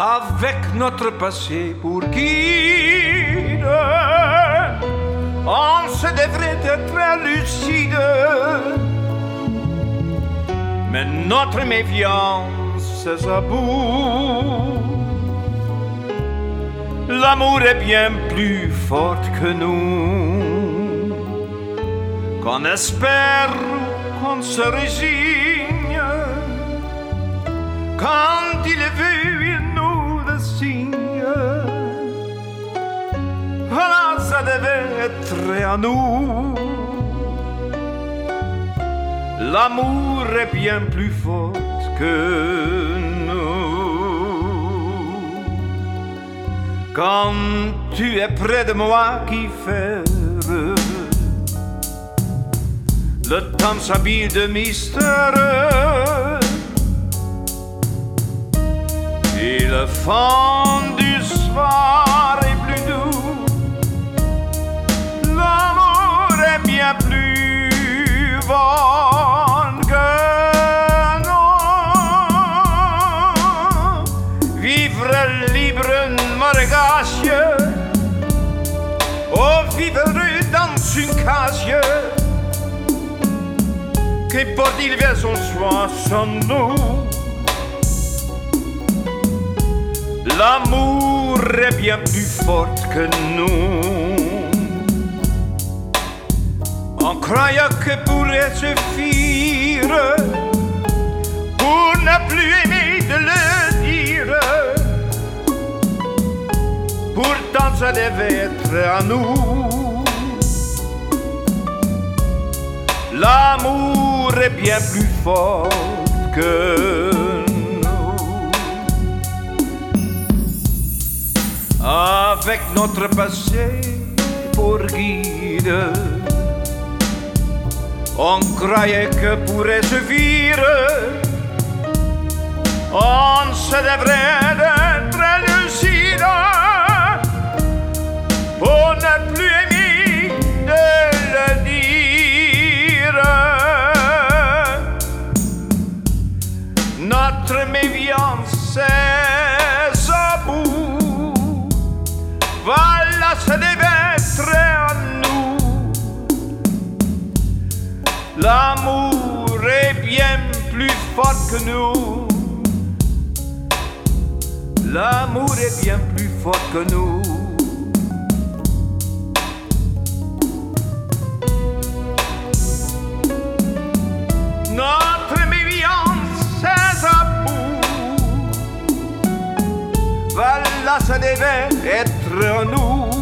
avec notre passé pour guide. On se devrait être lucide, mais notre méfiance est à bout. L'amour est bien plus fort que nous, qu'on espère, qu'on se résigne. Quand il est vu, il nous le signe. Voilà, ça devait être à nous. L'amour est bien plus fort que Quand tu es près de moi qui fait le temps s'habille de mystère. Et le fond du soir est plus doux. L'amour est bien plus bon que non. Vivre libre, monégasque. Oh, vivre dans une case. Qu'importe il vient son soir sans nous. L'amour est bien plus fort que nous. On croyait que pourrait suffire pour ne plus aimer Pourtant, ça devait être à nous. L'amour est bien plus fort que nous. Avec notre passé pour guide, on croyait que pourrait suffire. On se devrait À bout. Voilà, ça devait être à nous. L'amour est bien plus fort que nous. L'amour est bien plus fort que nous. Ça devait être nous.